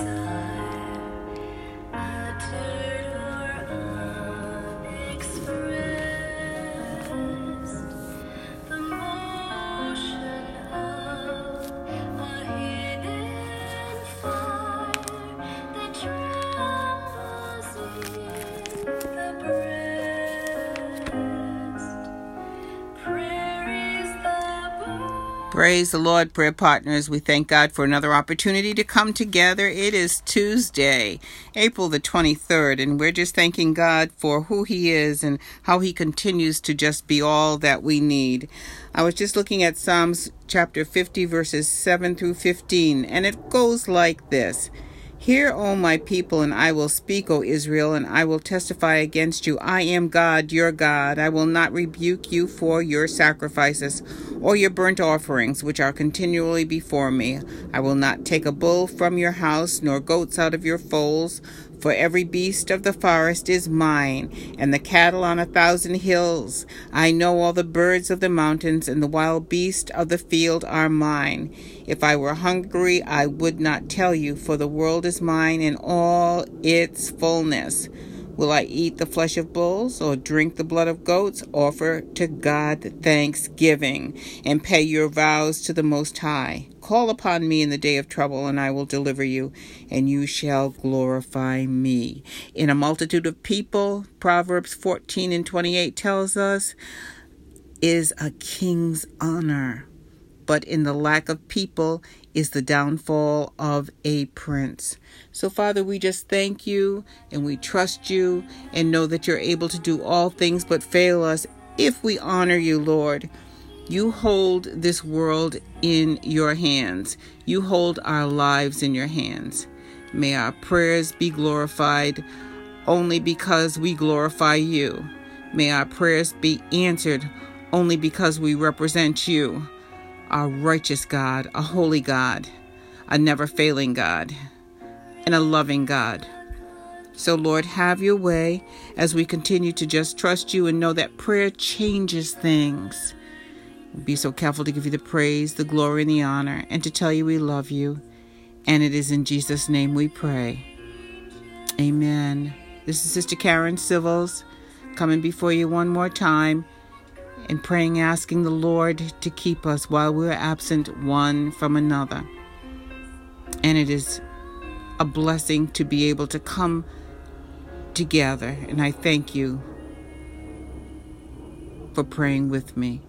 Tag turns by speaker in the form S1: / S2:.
S1: さ Praise the Lord, prayer partners. We thank God for another opportunity to come together. It is Tuesday, April the 23rd, and we're just thanking God for who He is and how He continues to just be all that we need. I was just looking at Psalms chapter 50, verses 7 through 15, and it goes like this. Hear, O my people, and I will speak, O Israel, and I will testify against you. I am God, your God. I will not rebuke you for your sacrifices or your burnt offerings, which are continually before me. I will not take a bull from your house, nor goats out of your folds. For every beast of the forest is mine, and the cattle on a thousand hills. I know all the birds of the mountains, and the wild beasts of the field are mine. If I were hungry, I would not tell you, for the world is mine in all its fullness. Will I eat the flesh of bulls or drink the blood of goats? Offer to God thanksgiving and pay your vows to the Most High. Call upon me in the day of trouble, and I will deliver you, and you shall glorify me. In a multitude of people, Proverbs 14 and 28 tells us, is a king's honor but in the lack of people is the downfall of a prince. So, Father, we just thank you and we trust you and know that you're able to do all things but fail us if we honor you, Lord. You hold this world in your hands. You hold our lives in your hands. May our prayers be glorified only because we glorify you. May our prayers be answered only because we represent you a righteous God, a holy God, a never failing God, and a loving God. So, Lord, have your way as we continue to just trust you and know that prayer changes things. Be so careful to give you the praise, the glory, and the honor, and to tell you we love you. And it is in Jesus' name we pray. Amen. This is Sister Karen Civils coming before you one more time and praying, asking the Lord to keep us while we're absent one from another. And it is a blessing to be able to come together. And I thank you for praying with me.